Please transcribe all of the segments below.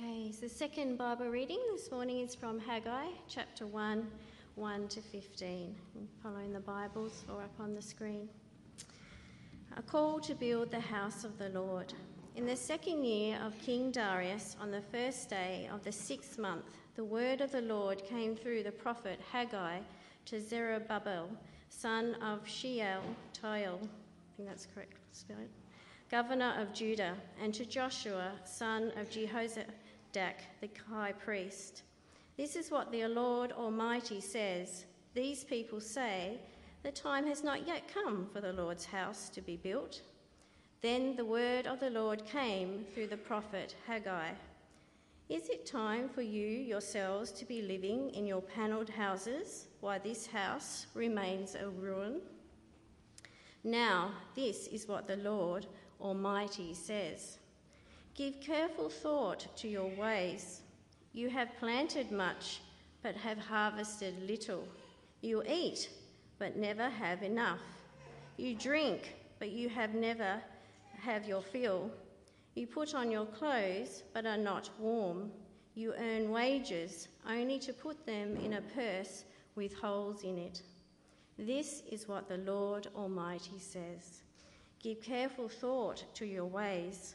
Okay, so the second Bible reading this morning is from Haggai chapter 1, 1 to 15. Following the Bibles or up on the screen. A call to build the house of the Lord. In the second year of King Darius, on the first day of the sixth month, the word of the Lord came through the prophet Haggai to Zerubbabel, son of Shealtiel. I think that's correct spelling governor of Judah, and to Joshua, son of Jehozadak, the high priest. This is what the Lord Almighty says These people say, The time has not yet come for the Lord's house to be built. Then the word of the Lord came through the prophet Haggai. Is it time for you yourselves to be living in your panelled houses while this house remains a ruin? Now, this is what the Lord Almighty says Give careful thought to your ways. You have planted much, but have harvested little. You eat, but never have enough. You drink, but you have never have your fill. You put on your clothes, but are not warm. You earn wages, only to put them in a purse with holes in it. This is what the Lord Almighty says. Give careful thought to your ways.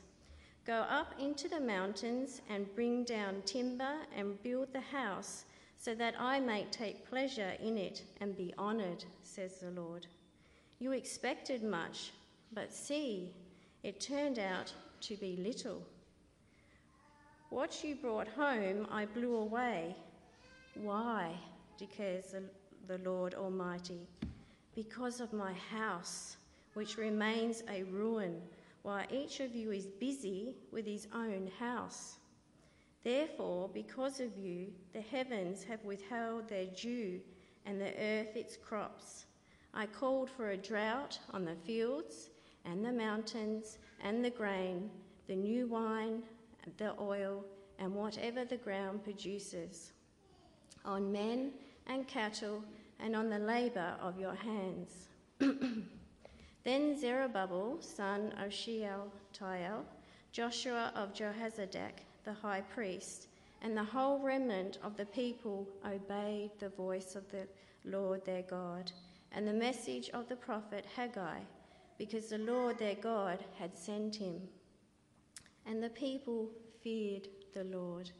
Go up into the mountains and bring down timber and build the house, so that I may take pleasure in it and be honoured, says the Lord. You expected much, but see, it turned out to be little. What you brought home, I blew away. Why? declares the Lord Almighty. Because of my house which remains a ruin, while each of you is busy with his own house. Therefore, because of you, the heavens have withheld their dew and the earth its crops. I called for a drought on the fields and the mountains and the grain, the new wine, the oil, and whatever the ground produces, on men and cattle, and on the labour of your hands. Then Zerubbabel, son of Shealtiel, Joshua of Jehozadak, the high priest, and the whole remnant of the people obeyed the voice of the Lord their God and the message of the prophet Haggai, because the Lord their God had sent him. And the people feared the Lord.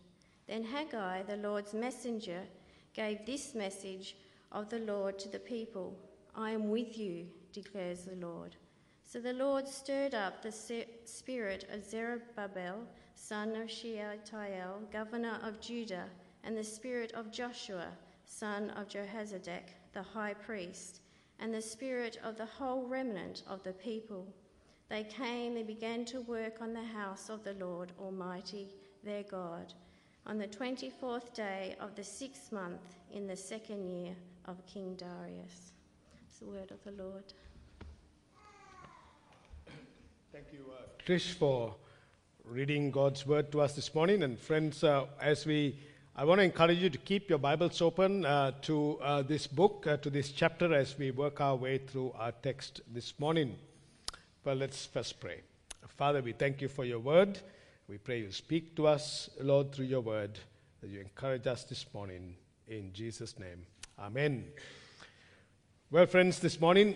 Then Haggai, the Lord's messenger, gave this message of the Lord to the people I am with you declares the Lord. So the Lord stirred up the spirit of Zerubbabel, son of Shealtiel, governor of Judah, and the spirit of Joshua, son of Jehozadak, the high priest, and the spirit of the whole remnant of the people. They came and began to work on the house of the Lord Almighty, their God, on the 24th day of the sixth month in the second year of King Darius. It's the word of the Lord. Thank you, uh, Trish, for reading God's word to us this morning. And friends, uh, as we, I want to encourage you to keep your Bibles open uh, to uh, this book, uh, to this chapter, as we work our way through our text this morning. Well, let's first pray. Father, we thank you for your word. We pray you speak to us, Lord, through your word, that you encourage us this morning. In Jesus' name, Amen. Well, friends, this morning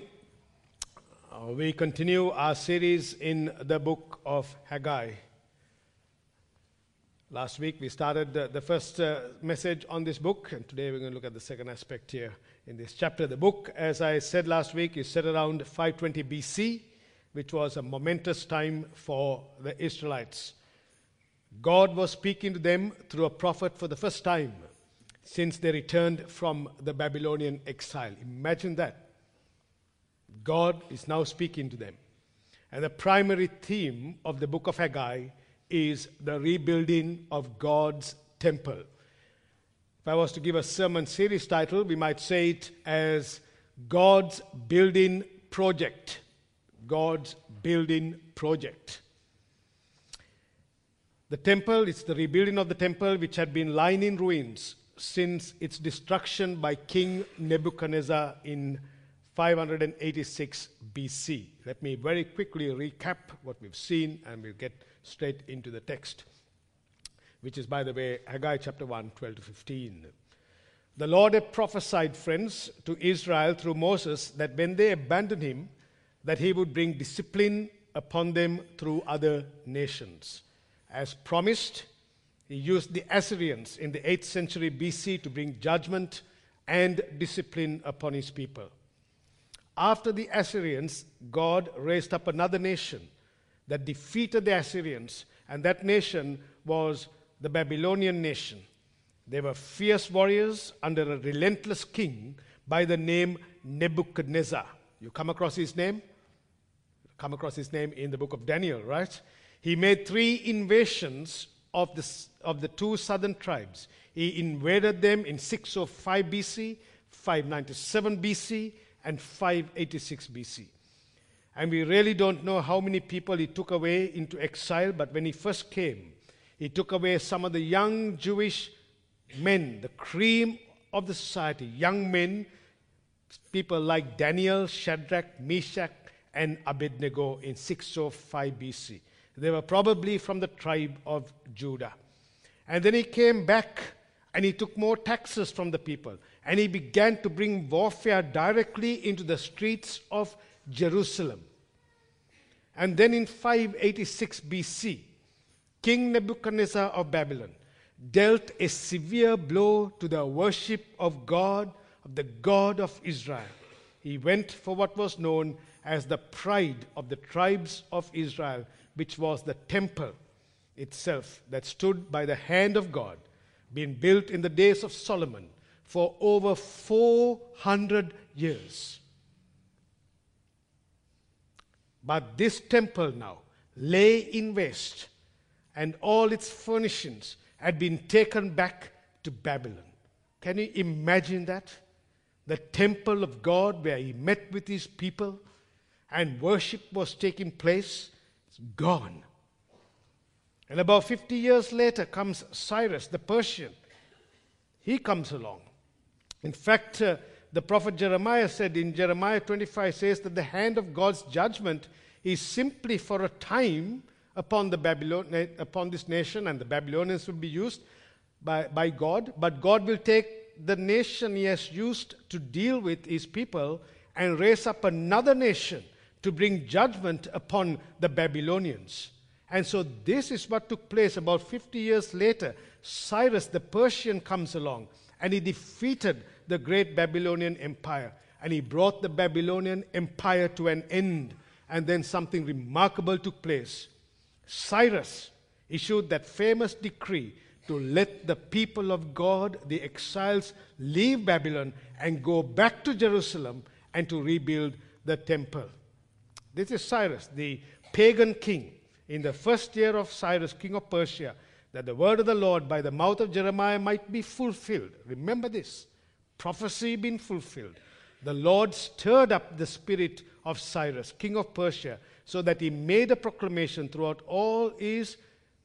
uh, we continue our series in the book of Haggai. Last week we started the, the first uh, message on this book, and today we're going to look at the second aspect here in this chapter. The book, as I said last week, is set around 520 BC, which was a momentous time for the Israelites. God was speaking to them through a prophet for the first time since they returned from the Babylonian exile. Imagine that. God is now speaking to them. And the primary theme of the book of Haggai is the rebuilding of God's temple. If I was to give a sermon series title, we might say it as God's Building Project. God's Building Project. The temple, it's the rebuilding of the temple which had been lying in ruins since its destruction by King Nebuchadnezzar in 586 BC. Let me very quickly recap what we've seen and we'll get straight into the text. which is, by the way, Haggai chapter 1, 12 to 15. The Lord had prophesied, friends, to Israel through Moses that when they abandoned him, that he would bring discipline upon them through other nations. As promised, he used the Assyrians in the 8th century BC to bring judgment and discipline upon his people. After the Assyrians, God raised up another nation that defeated the Assyrians, and that nation was the Babylonian nation. They were fierce warriors under a relentless king by the name Nebuchadnezzar. You come across his name? Come across his name in the book of Daniel, right? He made three invasions of the, of the two southern tribes. He invaded them in 605 BC, 597 BC, and 586 BC. And we really don't know how many people he took away into exile, but when he first came, he took away some of the young Jewish men, the cream of the society, young men, people like Daniel, Shadrach, Meshach, and Abednego in 605 BC. They were probably from the tribe of Judah. And then he came back and he took more taxes from the people. And he began to bring warfare directly into the streets of Jerusalem. And then in 586 BC, King Nebuchadnezzar of Babylon dealt a severe blow to the worship of God, of the God of Israel. He went for what was known as the pride of the tribes of Israel, which was the temple itself that stood by the hand of God, being built in the days of Solomon for over 400 years. But this temple now lay in waste, and all its furnishings had been taken back to Babylon. Can you imagine that? The temple of God where he met with his people and worship was taking place, it's gone. And about 50 years later comes Cyrus the Persian. He comes along. In fact, uh, the prophet Jeremiah said in Jeremiah 25 says that the hand of God's judgment is simply for a time upon, the Babylon, upon this nation, and the Babylonians will be used by, by God, but God will take the nation he has used to deal with his people and raise up another nation to bring judgment upon the Babylonians. And so, this is what took place about 50 years later. Cyrus the Persian comes along and he defeated the great Babylonian empire and he brought the Babylonian empire to an end. And then something remarkable took place. Cyrus issued that famous decree to let the people of God, the exiles, leave Babylon and go back to Jerusalem and to rebuild the temple. This is Cyrus, the pagan king, in the first year of Cyrus, king of Persia, that the word of the Lord by the mouth of Jeremiah might be fulfilled. Remember this prophecy being fulfilled. The Lord stirred up the spirit of Cyrus, king of Persia, so that he made a proclamation throughout all his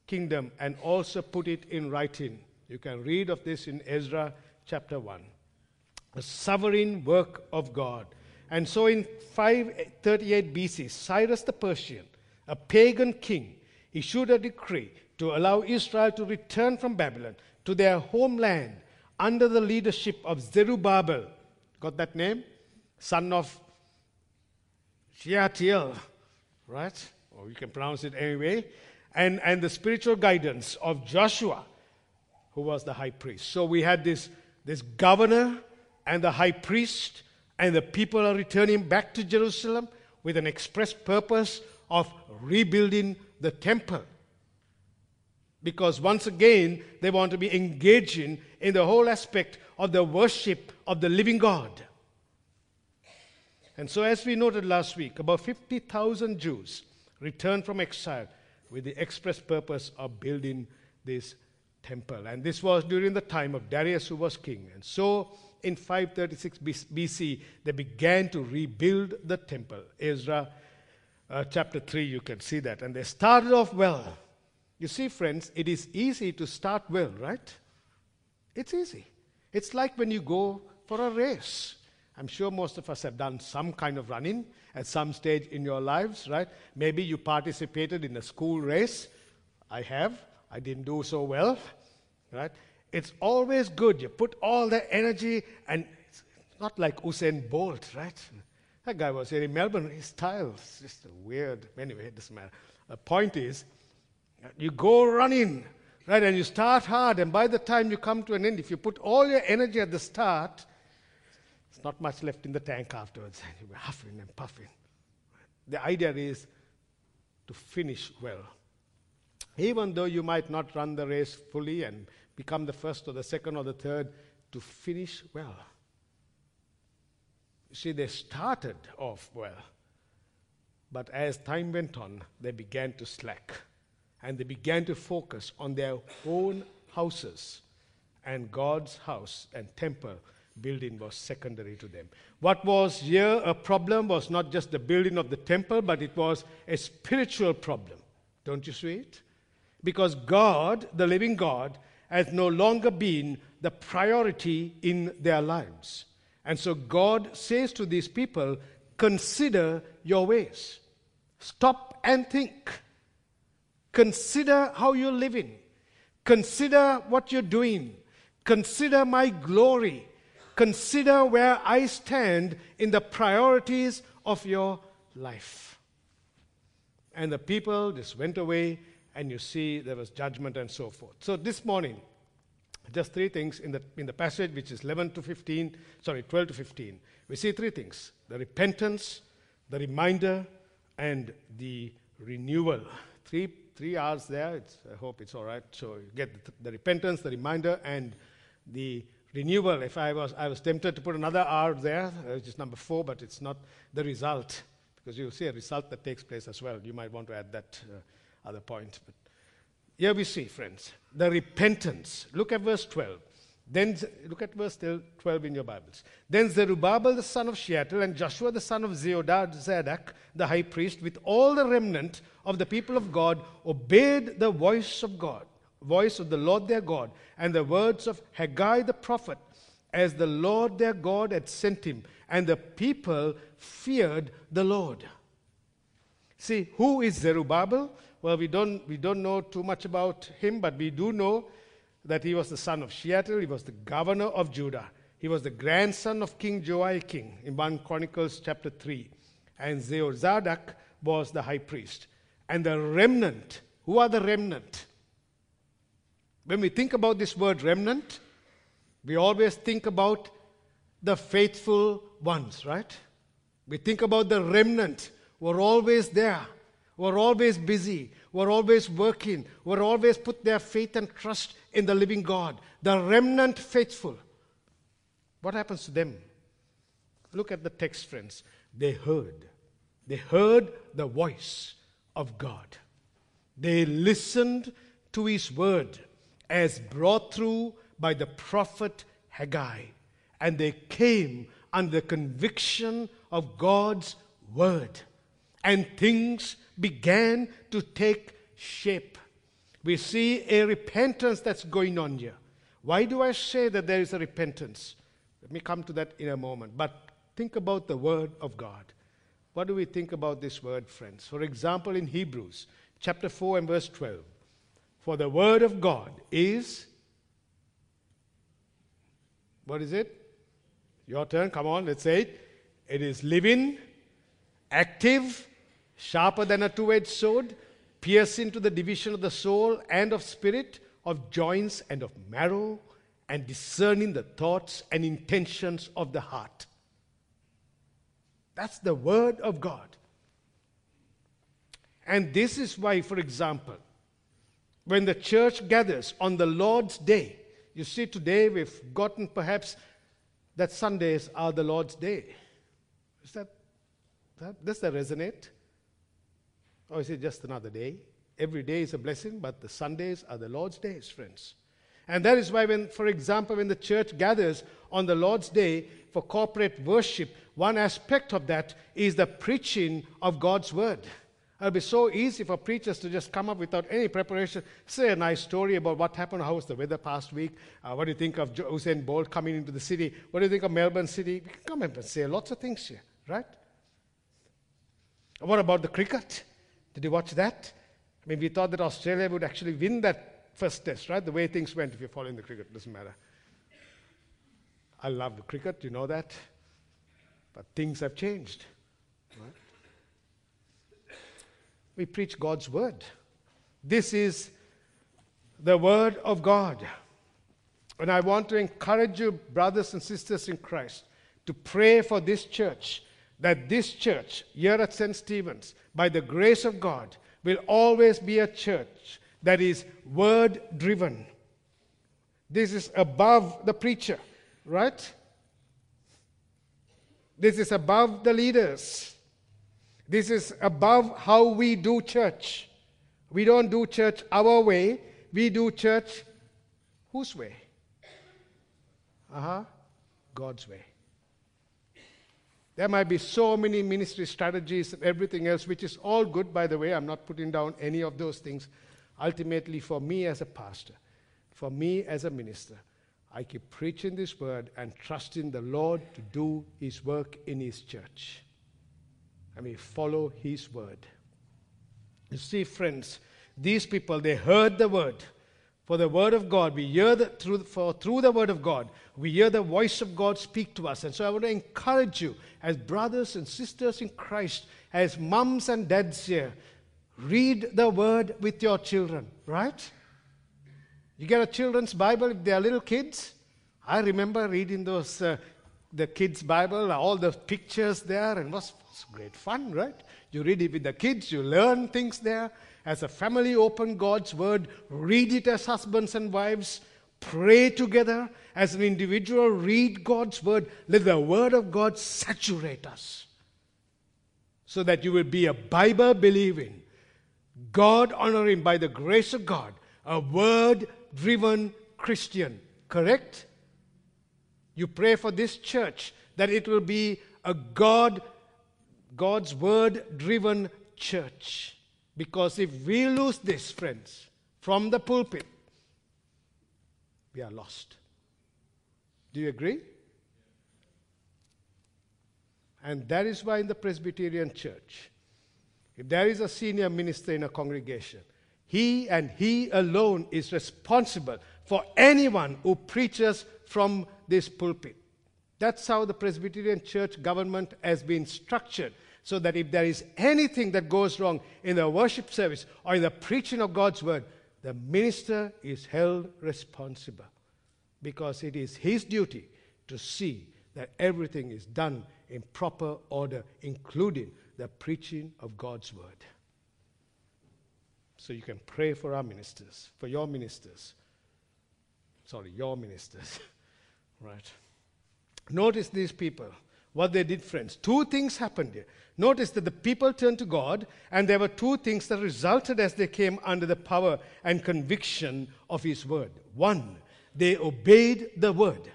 kingdom and also put it in writing. You can read of this in Ezra chapter 1. A sovereign work of God. And so in 538 BC, Cyrus the Persian, a pagan king, issued a decree to allow Israel to return from Babylon to their homeland under the leadership of Zerubbabel. Got that name? Son of Shealtiel right? Or you can pronounce it anyway. And, and the spiritual guidance of Joshua, who was the high priest. So we had this, this governor and the high priest, and the people are returning back to Jerusalem with an express purpose of rebuilding the temple. Because once again, they want to be engaging in the whole aspect of the worship of the living God. And so, as we noted last week, about 50,000 Jews returned from exile with the express purpose of building this temple. And this was during the time of Darius, who was king. And so, in 536 BC, they began to rebuild the temple. Ezra uh, chapter 3, you can see that. And they started off well. You see, friends, it is easy to start well, right? It's easy. It's like when you go for a race. I'm sure most of us have done some kind of running at some stage in your lives, right? Maybe you participated in a school race. I have. I didn't do so well, right? It's always good. You put all the energy, and it's not like Usain Bolt, right? That guy was here in Melbourne. His style is just weird. Anyway, it doesn't matter. The point is, you go running, right? And you start hard, and by the time you come to an end, if you put all your energy at the start, not much left in the tank afterwards. And you're huffing and puffing. The idea is to finish well. Even though you might not run the race fully and become the first or the second or the third, to finish well. See, they started off well, but as time went on, they began to slack and they began to focus on their own houses, and God's house and temple building was secondary to them. What was here a problem was not just the building of the temple, but it was a spiritual problem. Don't you see it? Because God, the living God, has no longer been the priority in their lives. And so God says to these people, consider your ways. Stop and think. Consider how you're living. Consider what you're doing. Consider my glory. Consider where I stand in the priorities of your life. And the people just went away, and you see there was judgment and so forth. So this morning, just three things in the, in the passage, which is 11 to 15, sorry, 12 to 15. We see three things the repentance, the reminder, and the renewal. Three, three R's there. It's, I hope it's all right. So you get the, the repentance, the reminder, and the renewal. If I was, I was tempted to put another R there, uh, which is number four, but it's not the result, because you'll see a result that takes place as well. You might want to add that uh, other point. But here we see, friends, the repentance. Look at verse 12. Then, look at verse 12 in your Bibles. Then Zerubbabel the son of Shealtiel and Joshua the son of Zadok, the high priest, with all the remnant of the people of God, obeyed the voice of God, voice of the Lord their God, and the words of Haggai the prophet, as the Lord their God had sent him. And the people feared the Lord. See, who is Zerubbabel? Well, we don't, we don't know too much about him, but we do know that he was the son of Shealtiel. He was the governor of Judah. He was the grandson of King Joachim in 1 Chronicles chapter 3. And Jehozadak was the high priest. And the remnant, who are the remnant? When we think about this word remnant, we always think about the faithful ones, right? We think about the remnant who are always there were always busy, were always working, were always put their faith and trust in the living God, the remnant faithful. What happens to them? Look at the text, friends. They heard. They heard the voice of God. They listened to his word as brought through by the prophet Haggai. And they came under conviction of God's word. And things began to take shape. We see a repentance that's going on here. Why do I say that there is a repentance? Let me come to that in a moment. But think about the Word of God. What do we think about this word, friends? For example, in Hebrews chapter 4 and verse 12. For the Word of God is. What is it? Your turn. Come on, let's say it. It is living, active, sharper than a two edged sword, piercing to the division of the soul and of spirit, of joints and of marrow, and discerning the thoughts and intentions of the heart. That's the Word of God. And this is why, for example, when the church gathers on the Lord's Day, you see, today we've gotten perhaps that Sundays are the Lord's Day. Is that, that does that resonate? Or is it just another day? Every day is a blessing, but the Sundays are the Lord's days, friends. And that is why, when, for example, when the church gathers on the Lord's day for corporate worship, one aspect of that is the preaching of God's word. It'll be so easy for preachers to just come up without any preparation, say a nice story about what happened, how was the weather past week, uh, what do you think of Usain Bolt coming into the city, what do you think of Melbourne City? We can come and say lots of things here, right? What about the cricket? Did you watch that? I mean, we thought that Australia would actually win that first test, right? The way things went, if you're following the cricket, it doesn't matter. I love the cricket, you know that. But things have changed. Right? We preach God's word. This is the word of God. And I want to encourage you, brothers and sisters in Christ, to pray for this church, that this church here at St. Stephen's, by the grace of God, will always be a church that is word driven. This is above the preacher, right? This is above the leaders. This is above how we do church. We don't do church our way, we do church whose way? Uh huh. God's way. There might be so many ministry strategies and everything else, which is all good, by the way. I'm not putting down any of those things. Ultimately, for me as a pastor, for me as a minister, I keep preaching this word and trusting the Lord to do his work in his church. I we follow his word. You see, friends, these people, they heard the word. For the word of God, we hear the, through, for, through the word of God, we hear the voice of God speak to us. And so I want to encourage you, as brothers and sisters in Christ, as mums and dads here, read the word with your children, right? You get a children's Bible if they are little kids. I remember reading those, uh, the kids' Bible, all the pictures there, and it was, was great fun, right? You read it with the kids, you learn things there. As a family, open God's word, read it as husbands and wives, pray together. As an individual, read God's word. Let the word of God saturate us so that you will be a Bible believing, God honoring by the grace of God, a word driven Christian. Correct? You pray for this church that it will be a God, God's word driven church. Because if we lose this, friends, from the pulpit, we are lost. Do you agree? And that is why in the Presbyterian Church, if there is a senior minister in a congregation, he and he alone is responsible for anyone who preaches from this pulpit. That's how the Presbyterian Church government has been structured so that if there is anything that goes wrong in the worship service or in the preaching of God's word, the minister is held responsible because it is his duty to see that everything is done in proper order, including the preaching of God's word. So you can pray for our ministers, for your ministers. Sorry, your ministers. right. Notice these people, what they did, friends. Two things happened here. Notice that the people turned to God, and there were two things that resulted as they came under the power and conviction of His word. One, they obeyed the word.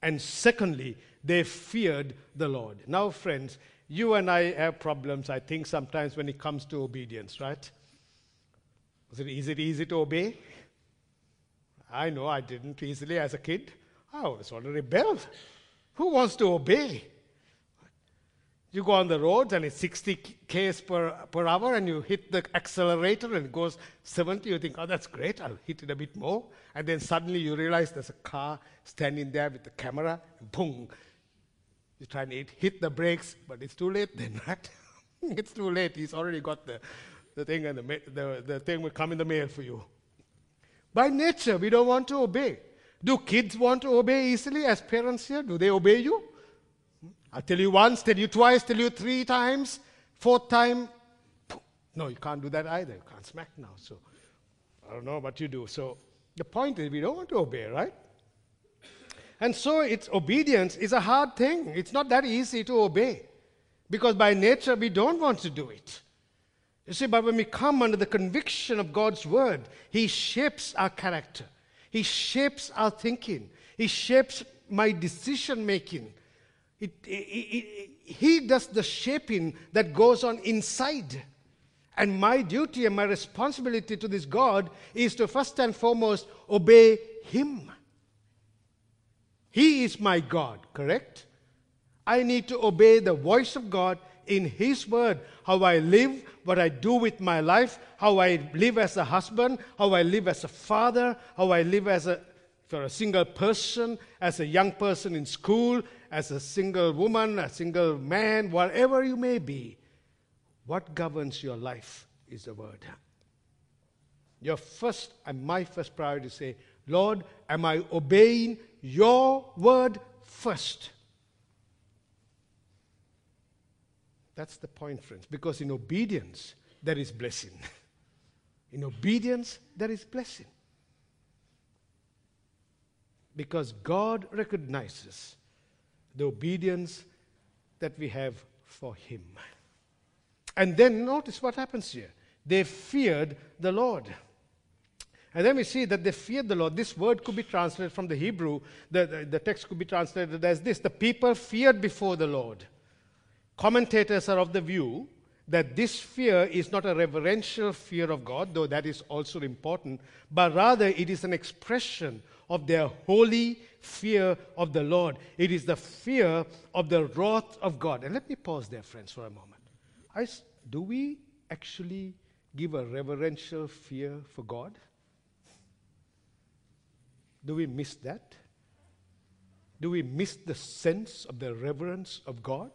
And secondly, they feared the Lord. Now, friends, you and I have problems, I think, sometimes when it comes to obedience, right? Is it, easy to obey? I know I didn't easily as a kid. Oh, I always already built. Who wants to obey? You go on the road and it's 60 k's per, per hour and you hit the accelerator and it goes 70. You think, oh, that's great, I'll hit it a bit more. And then suddenly you realize there's a car standing there with the camera, and boom. You try and hit the brakes, but it's too late then, right? it's too late. He's already got the, the thing and the, the, the thing will come in the mail for you. By nature, we don't want to obey. Do kids want to obey easily as parents here? Do they obey you? I'll tell you once, tell you twice, tell you three times, fourth time. No, you can't do that either. You can't smack now. So I don't know what you do. So the point is, we don't want to obey, right? And so it's obedience is a hard thing. It's not that easy to obey. Because by nature we don't want to do it. You see, but when we come under the conviction of God's word, He shapes our character. He shapes our thinking. He shapes my decision making. It, it, it, he does the shaping that goes on inside. And my duty and my responsibility to this God is to first and foremost obey Him. He is my God, correct? I need to obey the voice of God in His Word, how I live, what I do with my life, how I live as a husband, how I live as a father, how I live as a for a single person, as a young person in school, as a single woman, a single man, whatever you may be, what governs your life is the Word. Your first and my first priority is say, Lord, am I obeying your word first? That's the point, friends, because in obedience, there is blessing. in obedience, there is blessing. Because God recognizes the obedience that we have for Him. And then notice what happens here. They feared the Lord. And then we see that they feared the Lord. This word could be translated from the Hebrew, the, the, the, text could be translated as this The people feared before the Lord. Commentators are of the view that this fear is not a reverential fear of God, though that is also important, but rather it is an expression of their holy fear of the Lord. It is the fear of the wrath of God. And let me pause there, friends, for a moment. I, do we actually give a reverential fear for God? Do we miss that? Do we miss the sense of the reverence of God?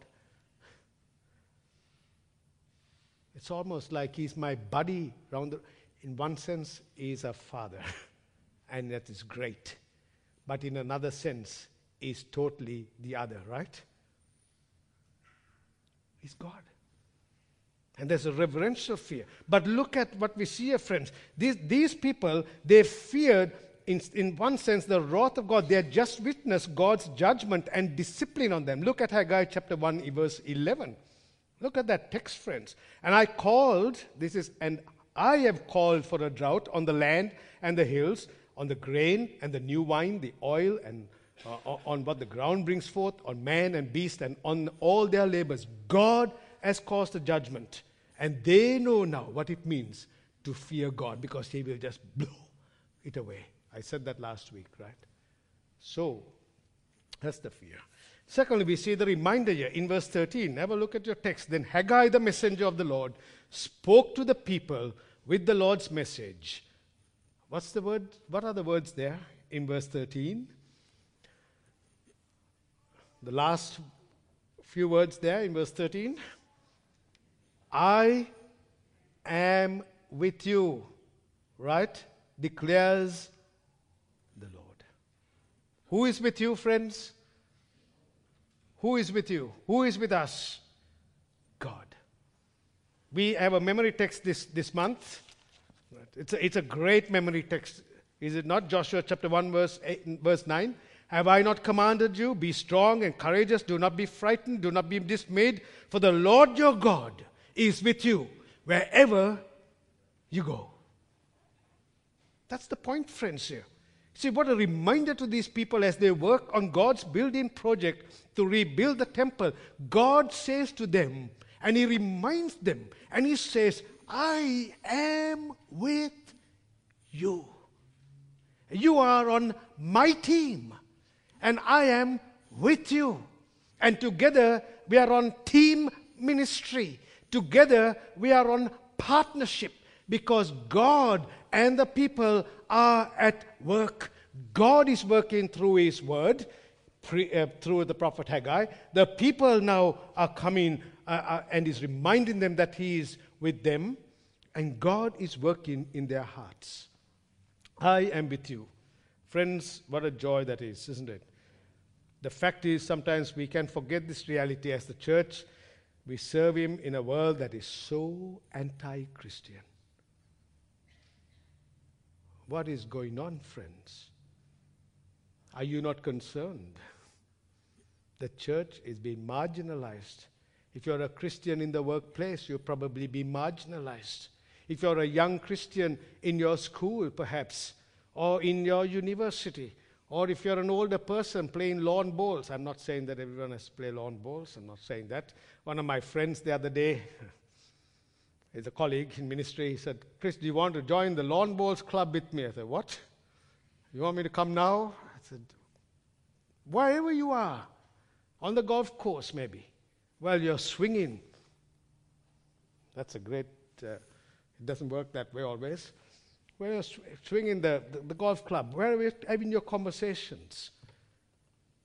It's almost like he's my buddy the, in one sense he's a father and that is great but in another sense he's totally the other right he's god and there's a reverential fear but look at what we see here friends these, these people they feared in, in one sense, the wrath of God. They had just witnessed God's judgment and discipline on them. Look at Haggai chapter 1, verse 11. Look at that text, friends. And I called, this is, and I have called for a drought on the land and the hills, on the grain and the new wine, the oil, and uh, on what the ground brings forth, on man and beast, and on all their labors. God has caused a judgment. And they know now what it means to fear God because He will just blow it away. I said that last week, right? So, that's the fear. Secondly, we see the reminder here in verse 13. Have a look at your text. Then Haggai, the messenger of the Lord, spoke to the people with the Lord's message. What's the word? What are the words there in verse 13? The last few words there in verse 13. I am with you, right? Declares the Lord. who is with you, friends? Who is with you? Who is with us? God. We have a memory text this, this month. It's a, it's a great memory text. Is it not? Joshua chapter 1, verse, 8, verse 9. Have I not commanded you? Be strong and courageous. Do not be frightened. Do not be dismayed. For the Lord your God is with you wherever you go. That's the point, friends, here. See, what a reminder to these people as they work on God's building project to rebuild the temple. God says to them, and He reminds them, and He says, I am with you. You are on my team, and I am with you. And together we are on team ministry. Together we are on partnership because God and the people are at work. God is working through His word, pre, uh, through the prophet Haggai. The people now are coming uh, uh, and is reminding them that He is with them, and God is working in their hearts. I am with you. Friends, what a joy that is, isn't it? The fact is, sometimes we can forget this reality as the church. We serve Him in a world that is so anti Christian. What is going on, friends? Are you not concerned? The church is being marginalized. If you're a Christian in the workplace, you'll probably be marginalized. If you're a young Christian in your school, perhaps, or in your university, or if you're an older person playing lawn bowls, I'm not saying that everyone has to play lawn bowls, I'm not saying that. One of my friends the other day, is a colleague in ministry. He said, Chris, do you want to join the lawn bowls club with me? I said, What? You want me to come now? I said, Wherever you are, on the golf course maybe, while you're swinging That's a great, uh, it doesn't work that way always. When you're swinging the, the, the golf club, where are you having your conversations?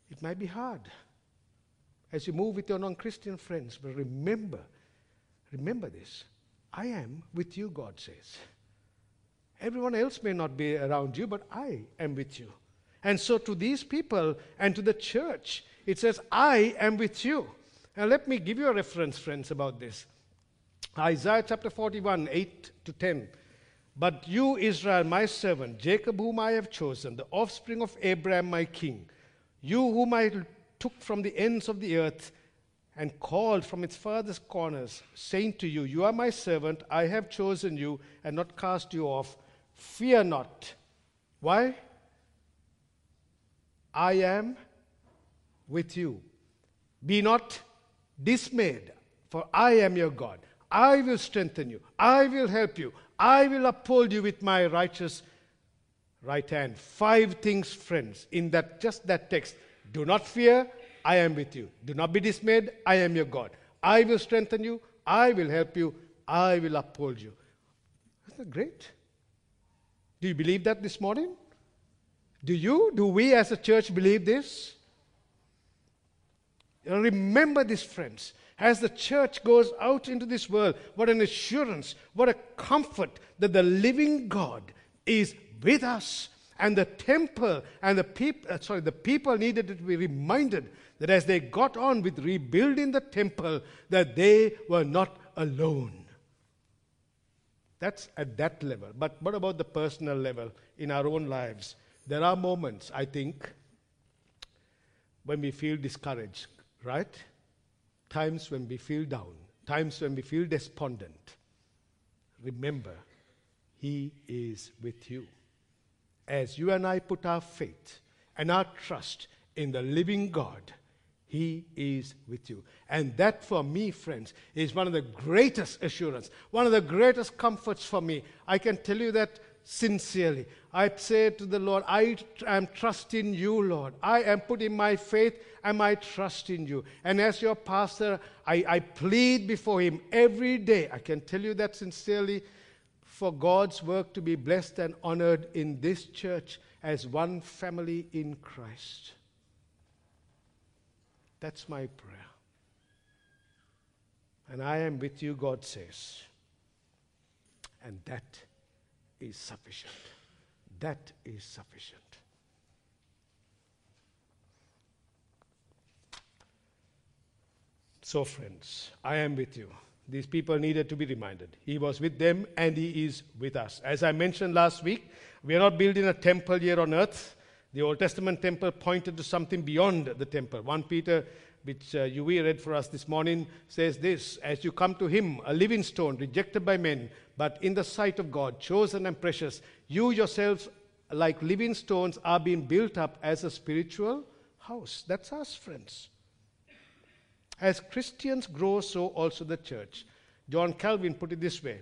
It might be hard as you move with your non Christian friends, but remember, remember this. I am with you, God says. Everyone else may not be around you, but I am with you. And so to these people and to the church, it says, I am with you. Now let me give you a reference, friends, about this. Isaiah chapter 41, 8 to 10. But you, Israel, my servant, Jacob, whom I have chosen, the offspring of Abraham, my king, you whom I took from the ends of the earth and called from its furthest corners, saying to you, You are my servant, I have chosen you and not cast you off. Fear not. Why? I am with you. Be not dismayed, for I am your God. I will strengthen you. I will help you. I will uphold you with my righteous right hand. Five things, friends, in that just that text. Do not fear, I am with you. Do not be dismayed, I am your God. I will strengthen you, I will help you, I will uphold you. Isn't that great? Do you believe that this morning? Do you? Do we as a church believe this? Remember this, friends. As the church goes out into this world, what an assurance, what a comfort that the living God is with us. And the temple and the people, uh, sorry, the people needed to be reminded that as they got on with rebuilding the temple, that they were not alone. That's at that level. But what about the personal level in our own lives? There are moments, I think, when we feel discouraged, right? Times when we feel down, times when we feel despondent. Remember, He is with you. As you and I put our faith and our trust in the living God, He is with you. And that, for me, friends, is one of the greatest assurance, one of the greatest comforts for me. I can tell you that sincerely. I say to the Lord, I am trusting you, Lord. I am putting my faith and my trust in you. And as your pastor, I, I plead before him every day. I can tell you that sincerely for God's work to be blessed and honored in this church as one family in Christ. That's my prayer. And I am with you, God says. And that is sufficient. That is sufficient. So, friends, I am with you. These people needed to be reminded. He was with them and He is with us. As I mentioned last week, we are not building a temple here on earth. The Old Testament temple pointed to something beyond the temple. 1 Peter which uh, you read for us this morning, says this As you come to him, a living stone, rejected by men, but in the sight of God, chosen and precious, you yourselves, like living stones, are being built up as a spiritual house. That's us, friends. As Christians grow, so also the church. John Calvin put it this way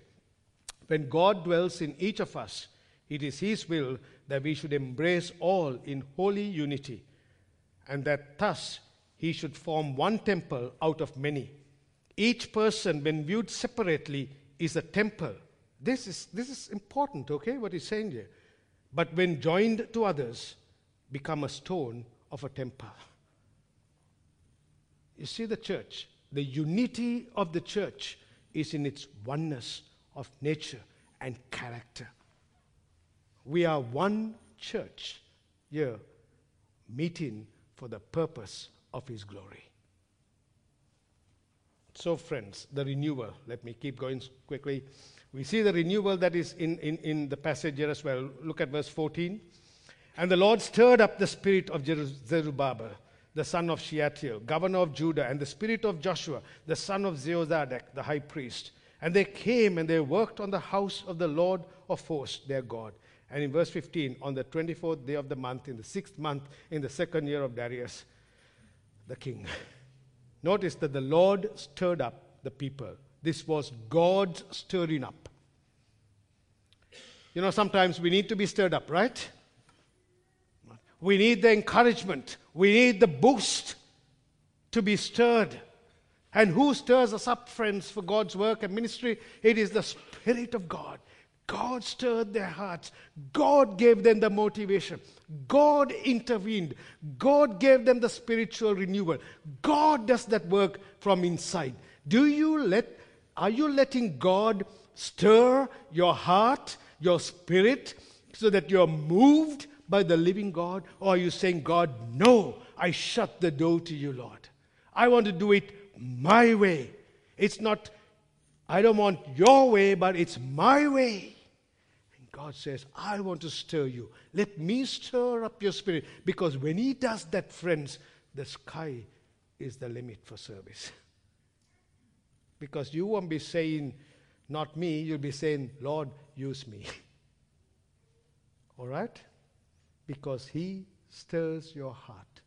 When God dwells in each of us, it is His will that we should embrace all in holy unity, and that thus he should form one temple out of many. Each person, when viewed separately, is a temple. This is, this is important, okay, what he's saying here. But when joined to others, become a stone of a temple. You see, the church, the unity of the church is in its oneness of nature and character. We are one church here meeting for the purpose of His glory. So, friends, the renewal, let me keep going quickly. We see the renewal that is in, in, in the passage here as well. Look at verse 14. And the Lord stirred up the spirit of Zerubbabel, the son of Shealtiel, governor of Judah, and the spirit of Joshua, the son of Jehozadak, the high priest. And they came and they worked on the house of the Lord of hosts, their God. And in verse 15, on the 24th day of the month, in the sixth month, in the second year of Darius, the king. Notice that the Lord stirred up the people. This was God's stirring up. You know, sometimes we need to be stirred up, right? We need the encouragement, we need the boost to be stirred. And who stirs us up, friends, for God's work and ministry? It is the Spirit of God. God stirred their hearts. God gave them the motivation. God intervened. God gave them the spiritual renewal. God does that work from inside. Do you let, are you letting God stir your heart, your spirit, so that you're moved by the living God? Or are you saying, God, no, I shut the door to you, Lord. I want to do it my way. It's not, I don't want your way, but it's my way. And God says, I want to stir you. Let me stir up your spirit. Because when He does that, friends, the sky is the limit for service. Because you won't be saying, not me, you'll be saying, Lord, use me. All right? Because He stirs your heart.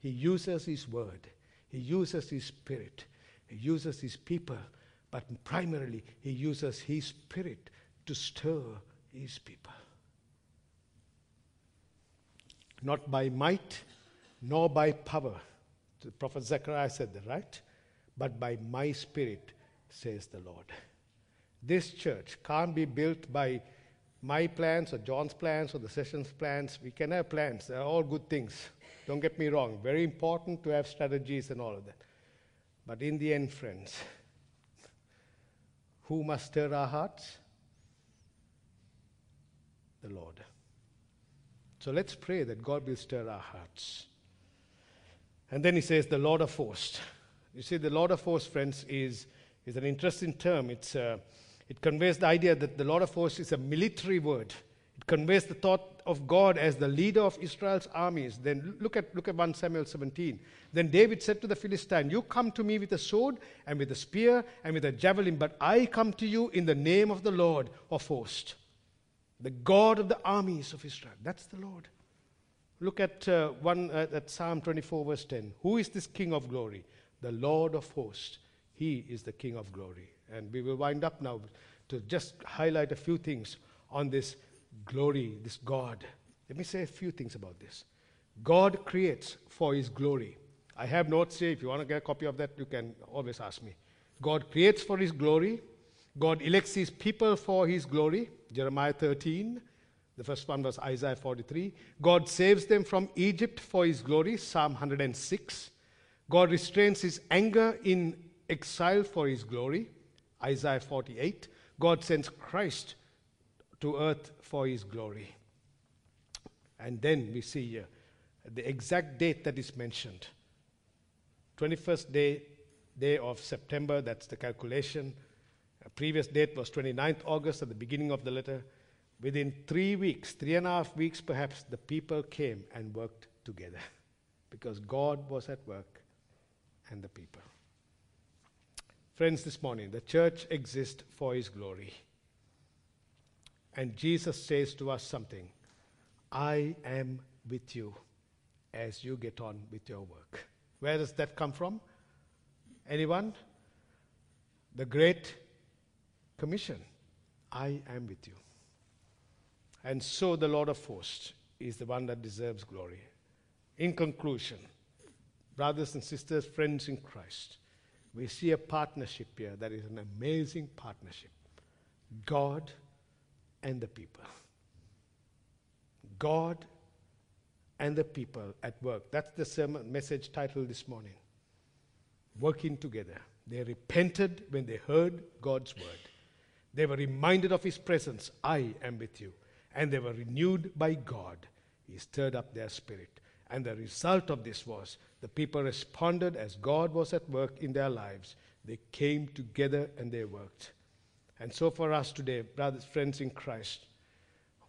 He uses His word. He uses His Spirit, He uses His people, but primarily He uses His Spirit to stir His people. Not by might, nor by power. The prophet Zechariah said that, right? But by my Spirit, says the Lord. This church can't be built by my plans or John's plans or the session's plans. We can have plans, they're all good things. Don't get me wrong, very important to have strategies and all of that. But in the end, friends, who must stir our hearts? The Lord. So let's pray that God will stir our hearts. And then he says, the Lord of hosts. You see, the Lord of hosts, friends, is, is an interesting term. It's, uh, it conveys the idea that the Lord of hosts is a military word. It conveys the thought of God as the leader of Israel's armies. Then look at, look at 1 Samuel 17. Then David said to the Philistine, You come to me with a sword and with a spear and with a javelin, but I come to you in the name of the Lord of hosts, the God of the armies of Israel. That's the Lord. Look at, uh, one, uh, at Psalm 24, verse 10. Who is this King of glory? The Lord of hosts. He is the King of glory. And we will wind up now to just highlight a few things on this glory, this God. Let me say a few things about this. God creates for his glory. I have notes here. If you want to get a copy of that, you can always ask me. God creates for his glory. God elects his people for his glory. Jeremiah 13. The first one was Isaiah 43. God saves them from Egypt for his glory. Psalm 106. God restrains his anger in exile for his glory. Isaiah 48. God sends Christ to earth for his glory. And then we see here the exact date that is mentioned 21st day, day of September, that's the calculation. A previous date was 29th August at the beginning of the letter. Within three weeks, three and a half weeks perhaps, the people came and worked together because God was at work and the people. Friends, this morning, the church exists for His glory. And Jesus says to us something I am with you as you get on with your work. Where does that come from? Anyone? The Great Commission. I am with you. And so the Lord of hosts is the one that deserves glory. In conclusion, brothers and sisters, friends in Christ, we see a partnership here that is an amazing partnership. God and the people. God and the people at work. That's the sermon message title this morning. Working together. They repented when they heard God's word. They were reminded of his presence. I am with you. And they were renewed by God. He stirred up their spirit. And the result of this was the people responded as God was at work in their lives. They came together and they worked. And so for us today, brothers, friends in Christ,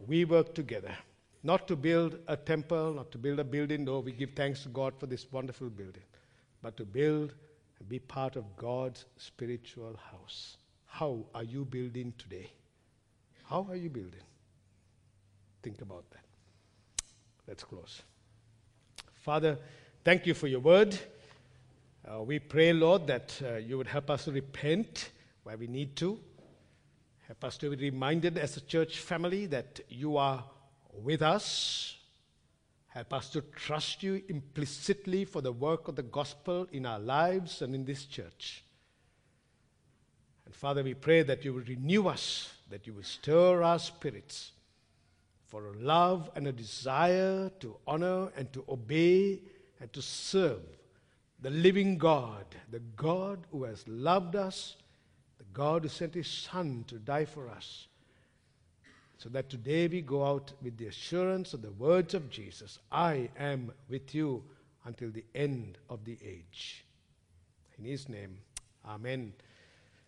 we work together. Not to build a temple, not to build a building, though we give thanks to God for this wonderful building, but to build and be part of God's spiritual house. How are you building today? How are you building? Think about that. Let's close. Father, thank you for your word. Uh, we pray, Lord, that uh, you would help us to repent where we need to Help us to be reminded as a church family that you are with us. Help us to trust you implicitly for the work of the gospel in our lives and in this church. And Father, we pray that you will renew us, that you will stir our spirits for a love and a desire to honor and to obey and to serve the living God, the God who has loved us, the God who sent his Son to die for us so that today we go out with the assurance of the words of Jesus I am with you until the end of the age. In His name, Amen.